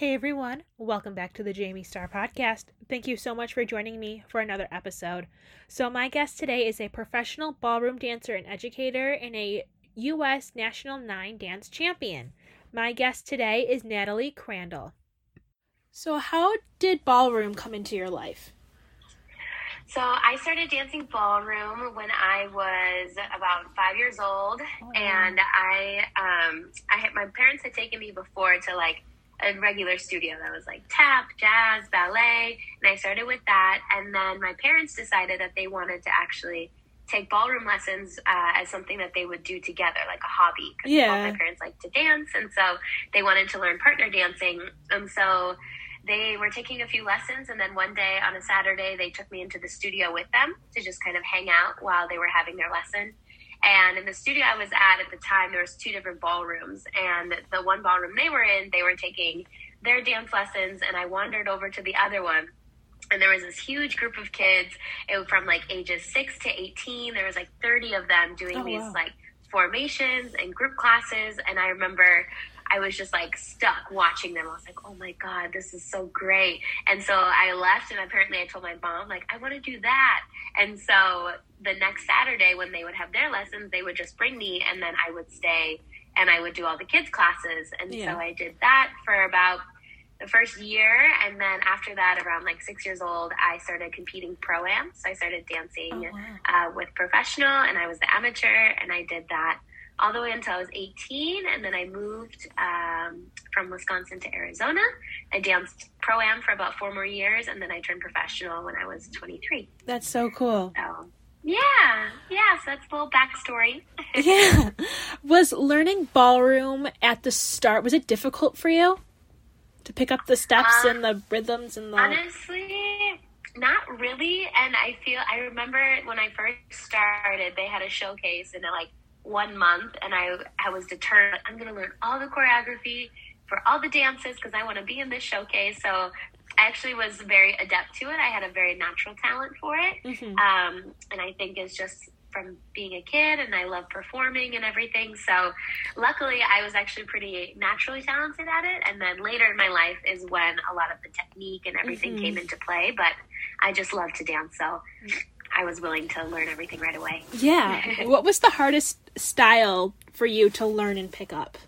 Hey everyone, welcome back to the Jayme Starr Podcast. Thank you so much for joining me for another episode. So, my guest today is a professional ballroom dancer and educator and a U.S. National 9 dance champion. My guest today is Natalie Crandall. So, how did ballroom come into your life? So I started dancing ballroom when I was about five years old, oh, and I, um, I had my parents had taken me before to like a regular studio that was like tap, jazz, ballet, and I started with that. And then my parents decided that they wanted to actually take ballroom lessons uh, as something that they would do together, like a hobby. Because yeah. my parents like to dance, and so they wanted to learn partner dancing. And so they were taking a few lessons, and then one day on a Saturday, they took me into the studio with them to just kind of hang out while they were having their lesson. And in the studio I was at at the time, there was two different ballrooms, and the one ballroom they were in, they were taking their dance lessons, and I wandered over to the other one. And there was this huge group of kids from like ages six to 18. There was like 30 of them doing oh, these wow. like formations and group classes. And I remember I was just like stuck watching them. I was like, oh my God, this is so great. And so I left and apparently I told my mom, like, I want to do that. And so the next Saturday when they would have their lessons, they would just bring me and then I would stay and I would do all the kids' classes. And yeah. so I did that for about the first year. And then after that, around like six years old, I started competing pro am. So I started dancing oh, wow. uh, with professional and I was the amateur and I did that all the way until I was 18. And then I moved um, from Wisconsin to Arizona. I danced pro am for about four more years, and then I turned professional when I was 23. That's so cool. So, yeah, yeah, so that's a little backstory. yeah. Was learning ballroom at the start, was it difficult for you? To pick up the steps uh, and the rhythms and the. Honestly, not really. And I feel, I remember when I first started, they had a showcase and like one month and I, I was determined I'm going to learn all the choreography for all the dances because I want to be in this showcase. So I actually was very adept to it. I had a very natural talent for it. Mm-hmm. Um, and I think it's just from being a kid and I love performing and everything. So luckily I was actually pretty naturally talented at it. And then later in my life is when a lot of the technique and everything mm-hmm. came into play. But I just love to dance. So I was willing to learn everything right away. Yeah. what was the hardest style for you to learn and pick up?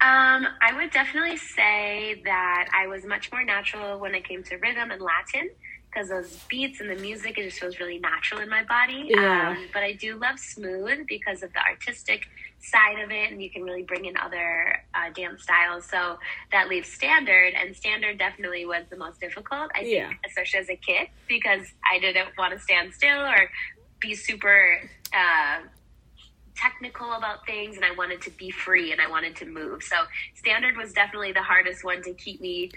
Um, I would definitely say that I was much more natural when it came to rhythm and Latin because those beats and the music it just feels really natural in my body. Yeah. Um, but I do love smooth because of the artistic side of it, and you can really bring in other uh, dance styles. So that leaves standard, and standard definitely was the most difficult. I yeah. think, especially as a kid, because I didn't want to stand still or be super. Uh, technical about things and I wanted to be free and I wanted to move. So standard was definitely the hardest one to keep me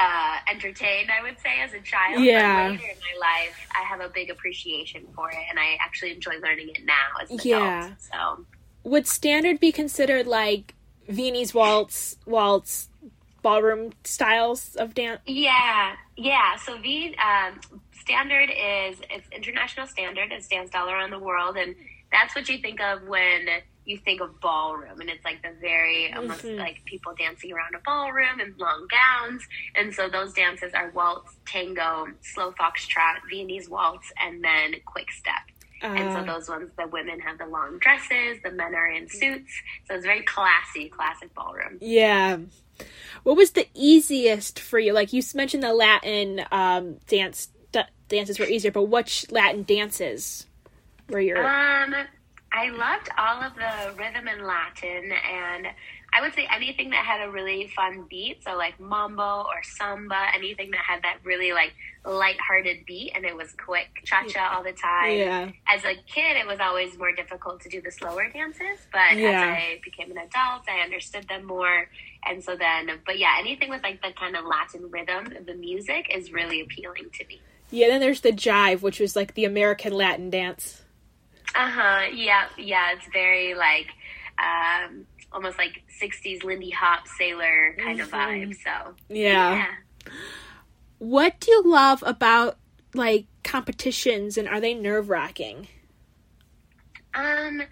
uh, entertained, I would say, as a child. Yeah. But later in my life, I have a big appreciation for it, and I actually enjoy learning it now as an yeah. adult. So, would standard be considered like Viennese waltz, waltz, ballroom styles of dance? Yeah, yeah. So V um, standard is it's international standard. It's danced all around the world, and that's what you think of when you think of ballroom and it's like the very almost mm-hmm. like people dancing around a ballroom in long gowns and so those dances are waltz tango slow foxtrot viennese waltz and then quick step uh, and so uh. those ones the women have the long dresses the men are in suits so it's very classy classic ballroom yeah what was the easiest for you like you mentioned the latin um, dance d- dances were easier but which latin dances were your um I loved all of the rhythm and Latin, and I would say anything that had a really fun beat. So like mambo or samba, anything that had that really like light-hearted beat, and it was quick cha cha all the time. Yeah. As a kid, it was always more difficult to do the slower dances, but yeah. as I became an adult, I understood them more. And so then, but yeah, anything with like the kind of Latin rhythm of the music is really appealing to me. Yeah, then there's the jive, which was like the American Latin dance. Uh huh. Yeah. Yeah. It's very like um, almost like '60s Lindy Hop sailor kind mm-hmm. of vibe. So yeah. yeah. What do you love about like competitions, and are they nerve wracking? Um,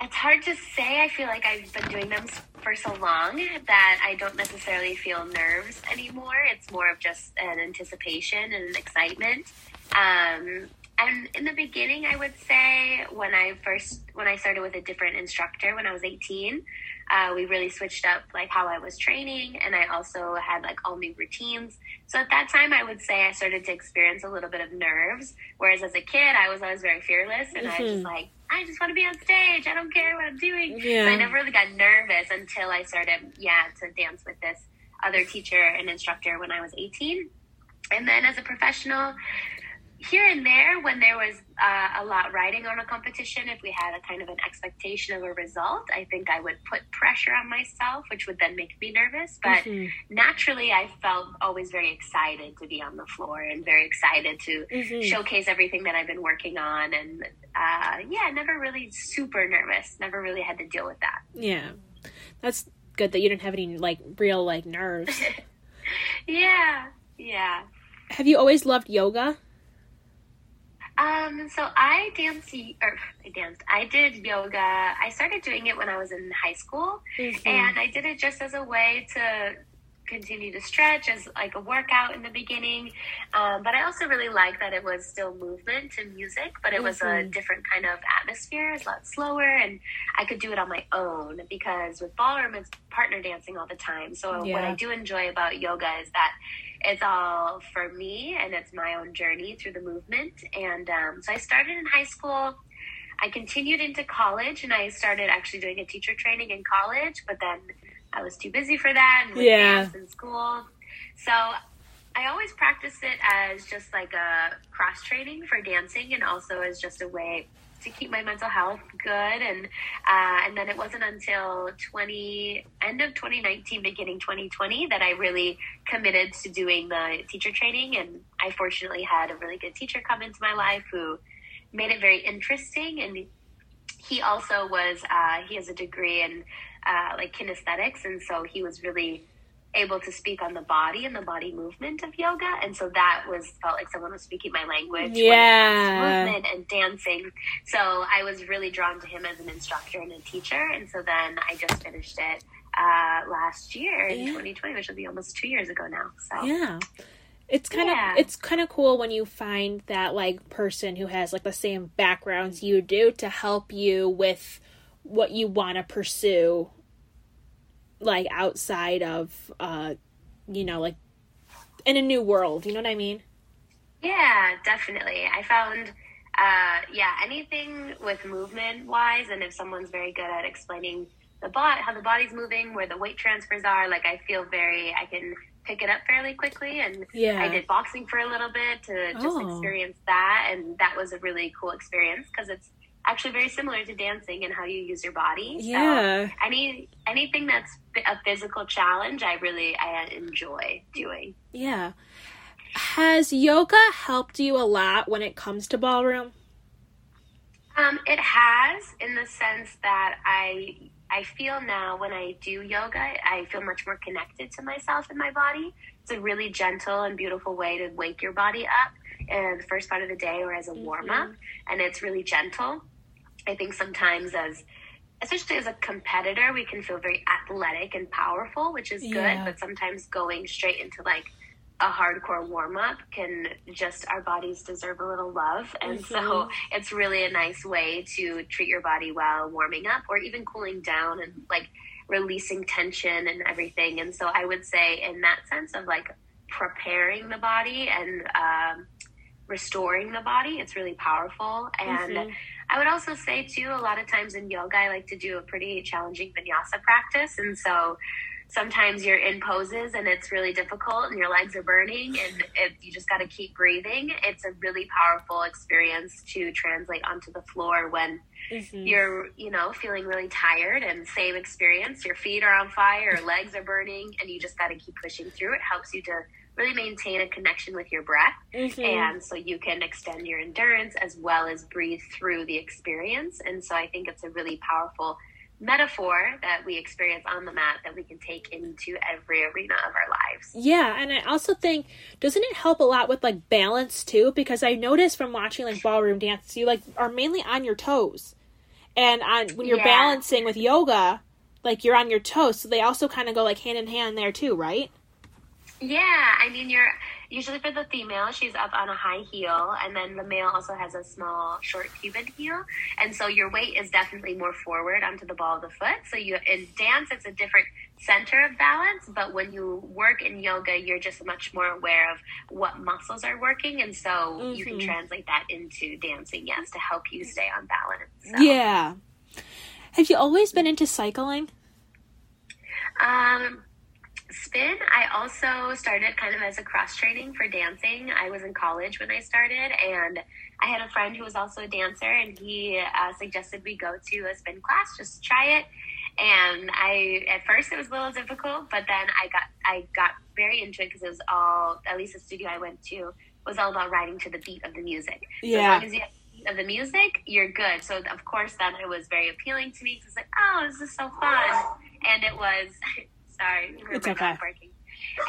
It's hard to say. I feel like I've been doing them for so long that I don't necessarily feel nerves anymore. It's more of just an anticipation and an excitement. Um, and in the beginning, I would say when I first when I started with a different instructor when I was 18, uh, we really switched up like how I was training, and I also had like all new routines. So at that time, I would say I started to experience a little bit of nerves. Whereas as a kid, I was always very fearless, and mm-hmm. I was just like, I just want to be on stage. I don't care what I'm doing. Yeah. So I never really got nervous until I started, yeah, to dance with this other teacher and instructor when I was 18. And then as a professional, here and there when there was uh, a lot riding on a competition if we had a kind of an expectation of a result i think i would put pressure on myself which would then make me nervous. But mm-hmm. naturally i felt always very excited to be on the floor and very excited to mm-hmm. showcase everything that i've been working on. And uh, yeah never really super nervous never really had to deal with that. Yeah. That's good that you didn't have any like real like nerves. Yeah yeah. Have you always loved yoga um, so I danced, or I danced, I did yoga. I started doing it when I was in high school, mm-hmm. and I did it just as a way to continue to stretch as like a workout in the beginning. Um, but I also really liked that it was still movement and music, but it was mm-hmm. a different kind of atmosphere. It's a lot slower, and I could do it on my own because with ballroom, it's partner dancing all the time. So yeah. what I do enjoy about yoga is that it's all for me and it's my own journey through the movement. And um, so I started in high school. I continued into college and I started actually doing a teacher training in college, but then I was too busy for that and with yeah. dance in school. So I always practice it as just like a cross training for dancing and also as just a way to keep my mental health good. And uh, and then it wasn't until 20 end of 2019, beginning 2020 that I really committed to doing the teacher training. And I fortunately had a really good teacher come into my life who made it very interesting. And he also was uh, he has a degree in uh, like kinesthetics, and so he was really able to speak on the body and the body movement of yoga. And so that was felt like someone was speaking my language yeah. movement and dancing. So i was really drawn to him as an instructor and a teacher. And so then i just finished it uh, last year in yeah. 2020 which will be almost two years ago now so. Yeah. It's kind yeah. of it's kind of cool when you find that like person who has like the same backgrounds you do to help you with what you want to pursue like outside of uh you know like in a new world you know what i mean yeah definitely i found uh yeah anything with movement wise and if someone's very good at explaining the bot how the body's moving where the weight transfers are like i feel very i can pick it up fairly quickly and yeah. i did boxing for a little bit to just oh. experience that and that was a really cool experience because it's actually very similar to dancing and how you use your body. Yeah. So any anything that's a physical challenge, I really I enjoy doing. Yeah. Has yoga helped you a lot when it comes to ballroom? Um, it has in the sense that I I feel now when I do yoga, I feel much more connected to myself and my body. It's a really gentle and beautiful way to wake your body up in the first part of the day or as a warm up, mm-hmm. and it's really gentle. I think sometimes as especially as a competitor, we can feel very athletic and powerful, which is good, yeah. but sometimes going straight into like a hardcore warm up can just our bodies deserve a little love. And mm-hmm. so it's really a nice way to treat your body well, warming up or even cooling down and like releasing tension and everything. And so I would say, in that sense of like preparing the body and um, restoring the body, it's really powerful. And mm-hmm I would also say too, a lot of times in yoga, I like to do a pretty challenging vinyasa practice, and so sometimes you're in poses and it's really difficult and your legs are burning and it, you just got to keep breathing. It's a really powerful experience to translate onto the floor when mm-hmm. you're, you know, feeling really tired and same experience. Your feet are on fire, your legs are burning, and you just got to keep pushing through. It helps you to really maintain a connection with your breath. Mm-hmm. And so you can extend your endurance as well as breathe through the experience. And so I think it's a really powerful metaphor that we experience on the mat that we can take into every arena of our lives. Yeah, and I also think doesn't it help a lot with like balance too because I noticed from watching like ballroom dance you like are mainly on your toes. And on when you're Yeah. balancing with yoga, like you're on your toes, so they also kind of go like hand in hand there too, right? Yeah, I mean, you're usually for the female, she's up on a high heel, and then the male also has a small, short Cuban heel, and so your weight is definitely more forward onto the ball of the foot. So you in dance, it's a different center of balance, but when you work in yoga, you're just much more aware of what muscles are working, and so you can Mhm. translate that into dancing, yes, to help you stay on balance. So. Yeah. Have you always been into cycling? Um, spin, I also started kind of as a cross training for dancing. I was in college when I started, and I had a friend who was also a dancer, and he uh, suggested we go to a spin class, just try it. And I, at first, it was a little difficult, but then I got I got very into it because it was all, at least the studio I went to, was all about riding to the beat of the music. So Yeah. long as you have the beat of the music, you're good. So of course, then it was very appealing to me because it's like, oh, this is so fun, and it was. sorry, It's okay. dog barking.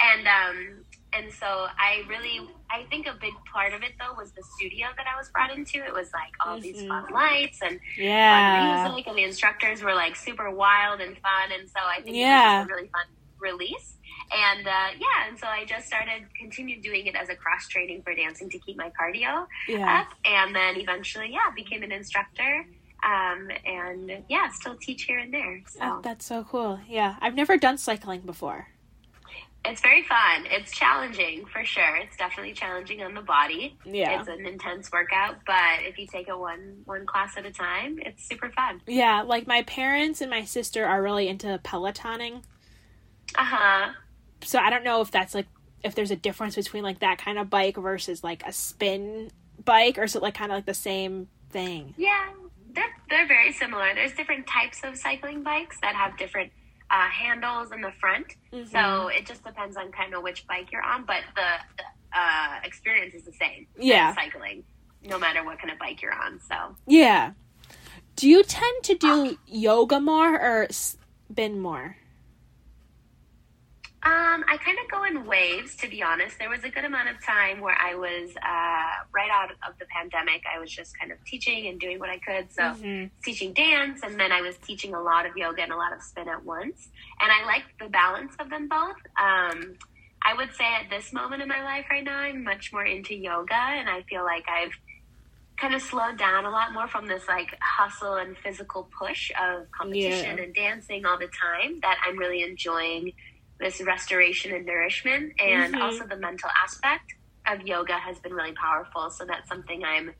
And um, and so I really, I think a big part of it though was the studio that I was brought into. It was like all these Mhm. fun lights and Yeah. fun music, and the instructors were like super wild and fun. And so I think Yeah. it was a really fun release. And uh, yeah, and so I just started, continued doing it as a cross training for dancing to keep my cardio Yeah. up, and then eventually, yeah, became an instructor. Um, and yeah, still teach here and there. So Oh, that's so cool. Yeah. I've never done cycling before. it's very fun. It's challenging for sure. It's definitely challenging on the body. Yeah. It's an intense workout, but if you take it one one class at a time, it's super fun. Yeah, like my parents and my sister are really into pelotoning. Uh huh. So I don't know if that's like if there's a difference between like that kind of bike versus like a spin bike or is it like kind of like the same thing? Yeah, they're they're very similar. There's different types of cycling bikes that have different uh, handles in the front. Mm-hmm. So it just depends on kind of which bike you're on, but the, the uh, experience is the same. Yeah. cycling, no matter what kind of bike you're on. So Yeah. Do you tend to do yoga more or spin more? Um, I kind of go in waves, to be honest. There was a good amount of time where I was uh, right out of the pandemic. I was just kind of teaching and doing what I could. So Mhm. teaching dance, and then I was teaching a lot of yoga and a lot of spin at once. And I like the balance of them both. Um, I would say at this moment in my life right now, I'm much more into yoga, and I feel like I've kind of slowed down a lot more from this like hustle and physical push of competition Yeah. and dancing all the time that I'm really enjoying this restoration and nourishment and Mhm. also the mental aspect of yoga has been really powerful so that's something i'm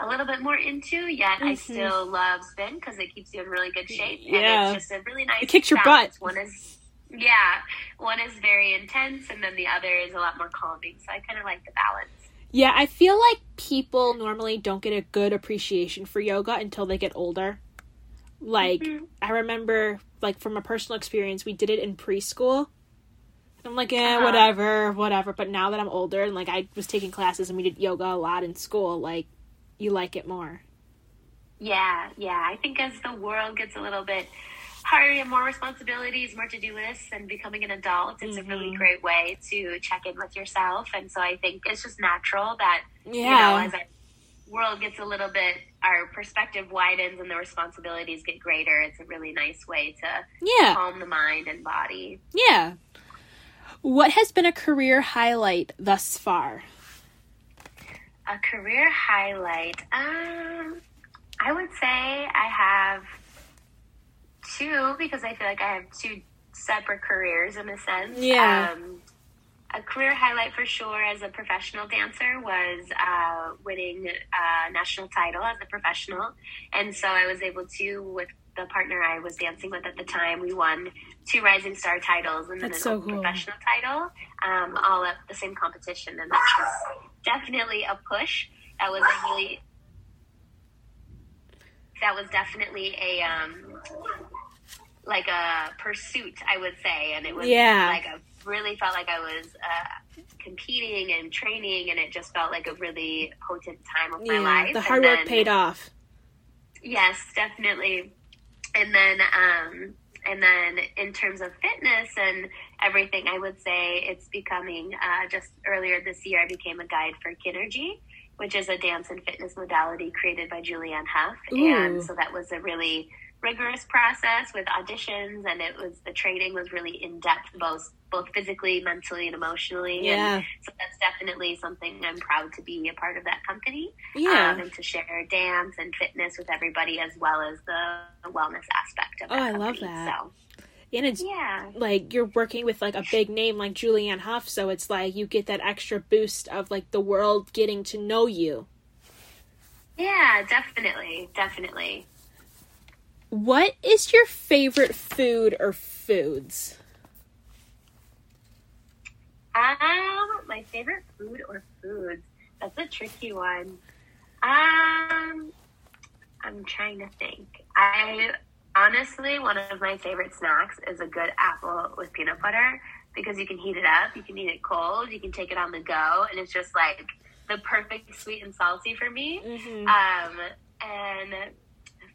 a little bit more into yet i Mhm. still love spin because it keeps you in really good shape Yeah. and it's just a really nice It kicks your balance. butt. one is yeah one is very intense and then the other is a lot more calming so i kind of like the balance Yeah, I feel like people normally don't get a good appreciation for yoga until they get older. Like, Mhm. I remember, like, from a personal experience, we did it in preschool. I'm like, eh, Uh-huh. whatever, whatever. But now that I'm older and, like, I was taking classes and we did yoga a lot in school, like, you like it more. Yeah, yeah. I think as the world gets a little bit harder and more responsibilities, more to do lists, and becoming an adult, it's a really Mhm. great way to check in with yourself. And so I think it's just natural that, Yeah. you know, as our world gets a little bit, our perspective widens and the responsibilities get greater. It's a really nice way to yeah. calm the mind and body. Yeah. What has been a career highlight thus far? A career highlight. Um, I would say I have two because I feel like I have two separate careers in a sense. Yeah. Um, a career highlight for sure as a professional dancer was uh, winning a national title as a professional. And so I was able to, with the partner I was dancing with at the time, we won two Rising Star titles and then That's an so cool. professional title, um, all at the same competition. And that was definitely a push. That was a really, that was definitely a, um, like a pursuit, I would say. And it was Yeah. like I really felt like I was uh, competing and training, and it just felt like a really potent time of my life. The hard work paid off. Yes, definitely. And then, um, and then in terms of fitness and everything, I would say it's becoming. Uh, just earlier this year, I became a guide for KINRGY, which is a dance and fitness modality created by Julianne Hough, Ooh. And so that was a really rigorous process with auditions and it was the training was really in depth both both physically, mentally and emotionally. Yeah. And so that's definitely something I'm proud to be a part of that company. Yeah. Um, and to share dance and fitness with everybody as well as the wellness aspect of it. Oh, I love that. So and it's yeah. like you're working with like a big name like Julianne Hough, so it's like you get that extra boost of like the world getting to know you. Yeah, definitely. Definitely. What is your favorite food or foods? Um, my favorite food or foods. That's a tricky one. Um, I'm trying to think. I honestly, one of my favorite snacks is a good apple with peanut butter because you can heat it up, you can eat it cold, you can take it on the go, and it's just like the perfect sweet and salty for me. Mm-hmm. Um, and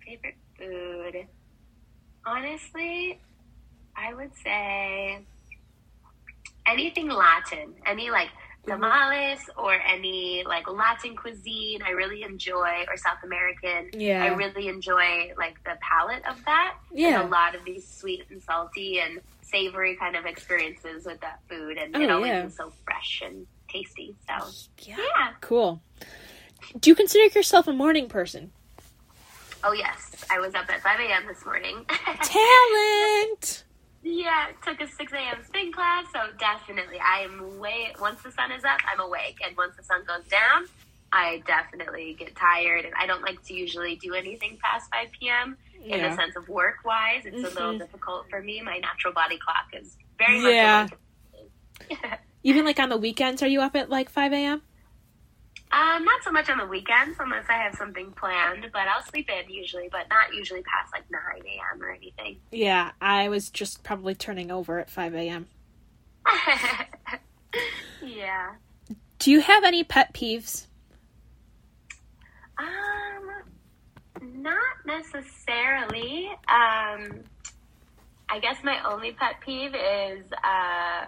favorite food, honestly, I would say anything Latin, any like mm-hmm. tamales or any like Latin cuisine. I really enjoy, or South American. Yeah. I really enjoy like the palette of that. Yeah. There's a lot of these sweet and salty and savory kind of experiences with that food, and Oh, it always yeah. is so fresh and tasty. So Yeah. yeah. Cool. Do you consider yourself a morning person? Oh yes, I was up at 5 a.m. this morning. Talent. yeah, took a 6 a.m. spin class, so definitely I am way. Once the sun is up, I'm awake, and once the sun goes down, I definitely get tired, and I don't like to usually do anything past 5 p.m. in the sense of work wise. It's a little Mhm. difficult for me. My natural body clock is very Yeah. much. awake. Even like on the weekends, are you up at like five a.m.? Um, not so much on the weekends unless I have something planned, but I'll sleep in usually, but not usually past like 9 a.m. or anything. Yeah, I was just probably turning over at five a.m. yeah. Do you have any pet peeves? Um, not necessarily. Um, I guess my only pet peeve is uh,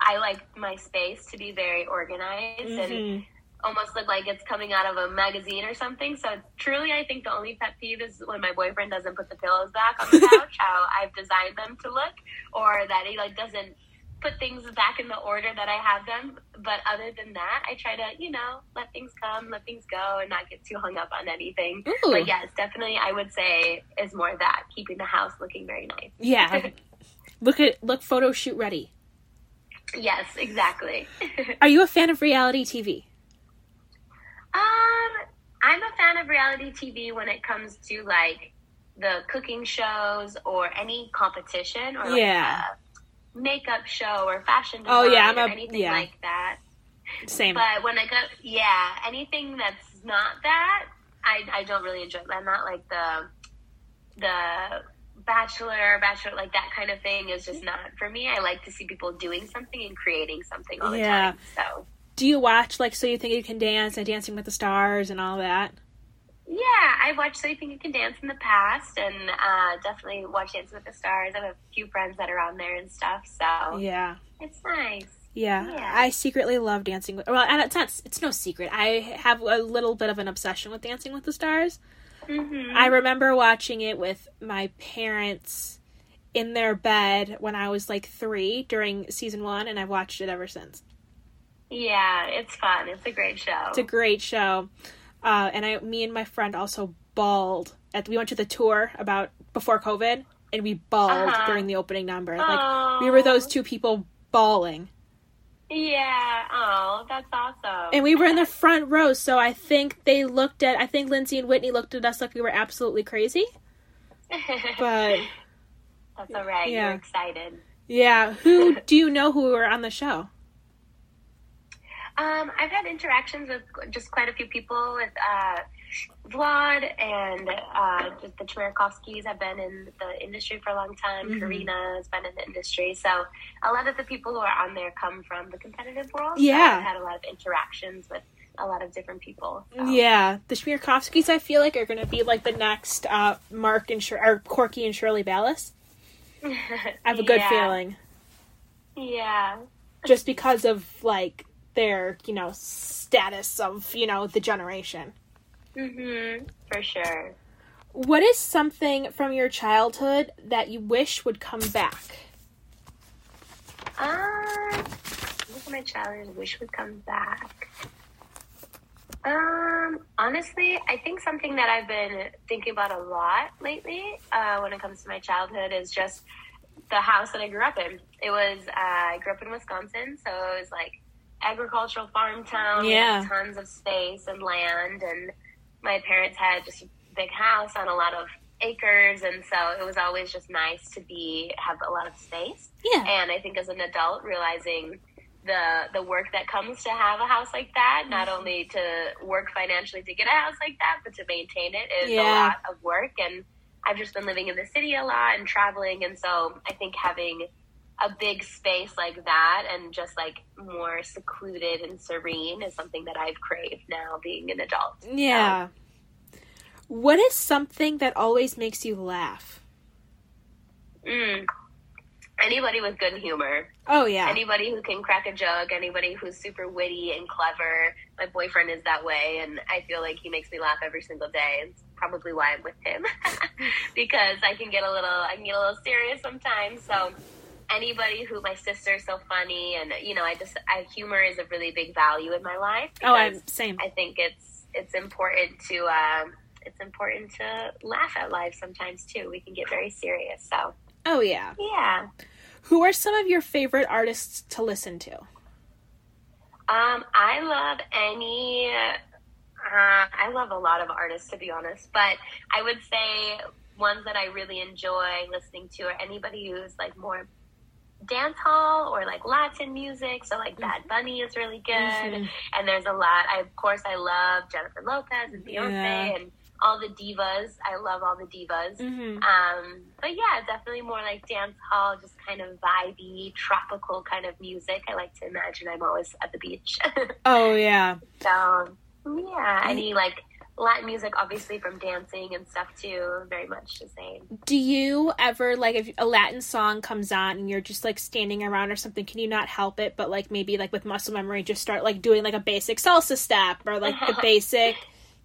I like my space to be very organized and Mhm. Almost look like it's coming out of a magazine or something. So truly, I think the only pet peeve is when my boyfriend doesn't put the pillows back on the couch, how I've designed them to look, or that he like doesn't put things back in the order that I have them. But other than that, I try to, you know, let things come, let things go, and not get too hung up on anything. Ooh. But yes, definitely, I would say is more that keeping the house looking very nice. Yeah. look at look photo shoot ready. yes, exactly. Are you a fan of reality TV? Um, I'm a fan of reality TV when it comes to like the cooking shows or any competition or like Yeah. makeup show or fashion design Oh, yeah, I'm or a- anything yeah. like that. Same. But when I go, yeah, anything that's not that, I I don't really enjoy. I'm not like the the bachelor, bachelor like that kind of thing is just not for me. I like to see people doing something and creating something all the Yeah. time. So Do you watch like So You Think You Can Dance and Dancing with the Stars and all that? Yeah, I've watched So You Think You Can Dance in the past, and uh, definitely watched Dancing with the Stars. I have a few friends that are on there and stuff, so Yeah. it's nice. Yeah, Yeah. I secretly love Dancing with. Well, and it's not. It's no secret. I have a little bit of an obsession with Dancing with the Stars. Mm-hmm. I remember watching it with my parents in their bed when I was like three during season one, and I've watched it ever since. Yeah, it's fun. It's a great show. It's a great show. Uh, and I, me and my friend also bawled at. We went to the tour about before COVID, and we bawled Uh-huh. during the opening number. Like we were those two people bawling. Yeah. Oh, that's awesome. And we were in the front row, so I think they looked at I think Lindsay and Witney looked at us like we were absolutely crazy. But that's all right. Yeah. You're excited. yeah, who do you know who were on the show? Um, I've had interactions with just quite a few people with uh, Vlad and uh, just the Chmerkovskys have been in the industry for a long time. Mhm. Karina has been in the industry. So a lot of the people who are on there come from the competitive world. So Yeah. I've had a lot of interactions with a lot of different people. So. Yeah, the Chmerkovskys I feel like are going to be like the next uh, Mark and Shir- or Corky and Shirley Ballas. I have a good Yeah. feeling Yeah. just because of like their, you know, status of, you know, the generation. Mhm. For sure. What is something from your childhood that you wish would come back? Um, look at my childhood. Wish would come back. Um, honestly, I think something that I've been thinking about a lot lately, uh, when it comes to my childhood, is just the house that I grew up in. It was uh, I grew up in Wisconsin, so it was like agricultural farm town. Yeah. tons of space and land, and my parents had just a big house on a lot of acres, and so it was always just nice to be have a lot of space. Yeah. And I think as an adult, realizing the the work that comes to have a house like that, not mm-hmm. only to work financially to get a house like that, but to maintain it is a lot of work. And I've just been living in the city a lot and traveling, and so I think having a big space like that and just like more secluded and serene is something that I've craved now being an adult. Yeah. What is something that always makes you laugh? Mm. Anybody with good humor. Oh yeah. Anybody who can crack a joke, anybody who's super witty and clever. My boyfriend is that way, and I feel like he makes me laugh every single day. It's probably why I'm with him because I can get a little, I can get a little serious sometimes. So anybody who my sister's so funny, and you know, I just, I humor is a really big value in my life. oh, I'm same. I think it's it's important to um, it's important to laugh at life sometimes too. We can get very serious. So Oh yeah. yeah. Who are some of your favorite artists to listen to? Um, I love any. Uh, I love a lot of artists, to be honest, but I would say ones that I really enjoy listening to are anybody who's like more dance hall or like Latin music. So like Bad Bunny is really good, Mhm. and there's a lot. I, of course, I love Jennifer Lopez and Beyonce Yeah. and all the divas. I love all the divas. Mm-hmm. Um, but yeah, definitely more like dance hall, just kind of vibey, tropical kind of music. I like to imagine I'm always at the beach. Oh yeah. so yeah, any like Latin music, obviously from dancing and stuff too, very much the same. Do you ever like if a Latin song comes on and you're just like standing around or something? Can you not help it? But like maybe like with muscle memory, just start like doing like a basic salsa step or like the basic,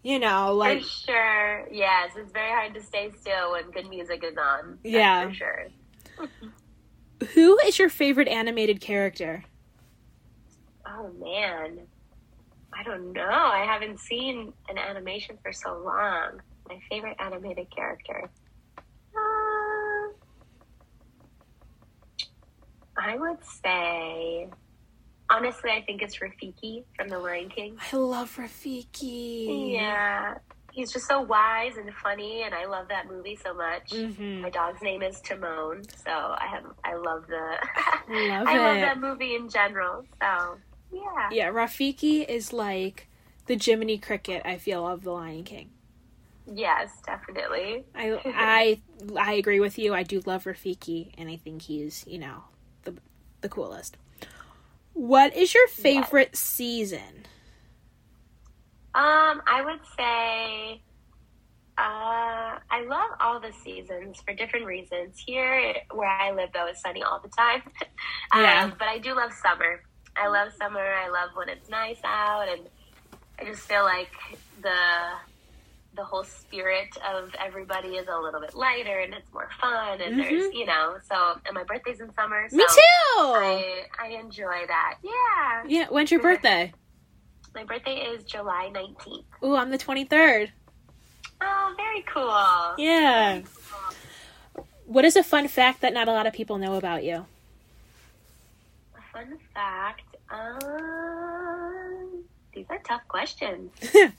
you know, like for sure, yes, it's very hard to stay still when good music is on. Yeah. for sure. who is your favorite animated character? Oh man, I don't know. I haven't seen an animation for so long. My favorite animated character. Uh, I would say, honestly, I think it's Rafiki from The Lion King. I love Rafiki. Yeah, he's just so wise and funny, and I love that movie so much. Mm-hmm. My dog's name is Timon, so I have I love the Love I love that movie in general. So yeah. Yeah, Rafiki is like the Jiminy Cricket. I feel of the Lion King. Yes, definitely. I I I agree with you. I do love Rafiki, and I think he's you know the the coolest. What is your favorite season? Um, I would say uh, I love all the seasons for different reasons. Here, where I live, though, it's sunny all the time. Yeah. um, but I do love summer. I love summer. I love when it's nice out, and I just feel like the the whole spirit of everybody is a little bit lighter, and it's more fun. And there's, mm-hmm. you know, so and my birthday's in summer. So Me too. I I enjoy that. Yeah. yeah, when's your birthday? My birthday is July 19th. Ooh, I'm the twenty third. Oh, very cool. Yeah. What is a fun fact that not a lot of people know about you? Fun fact. Um, these are tough questions.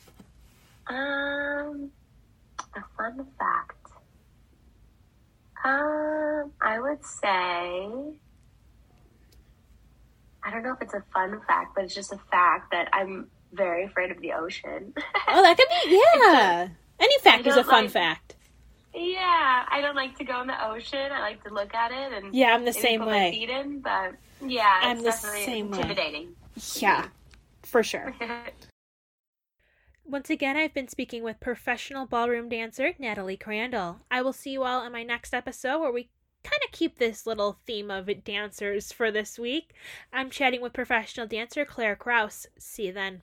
Um, a fun fact. Um, I would say. I don't know if it's a fun fact, but it's just a fact that I'm very afraid of the ocean. oh, that could be yeah. Any fact is a fun like- fact. yeah, I don't like to go in the ocean. I like to look at it and Yeah, I'm the same put my way. feet in, but yeah, it's I'm the definitely same way. Yeah, for sure. Once again, I've been speaking with professional ballroom dancer Natalie Crandall. I will see you all in my next episode where we kind of keep this little theme of dancers for this week. I'm chatting with professional dancer Claire Kraus. See you then.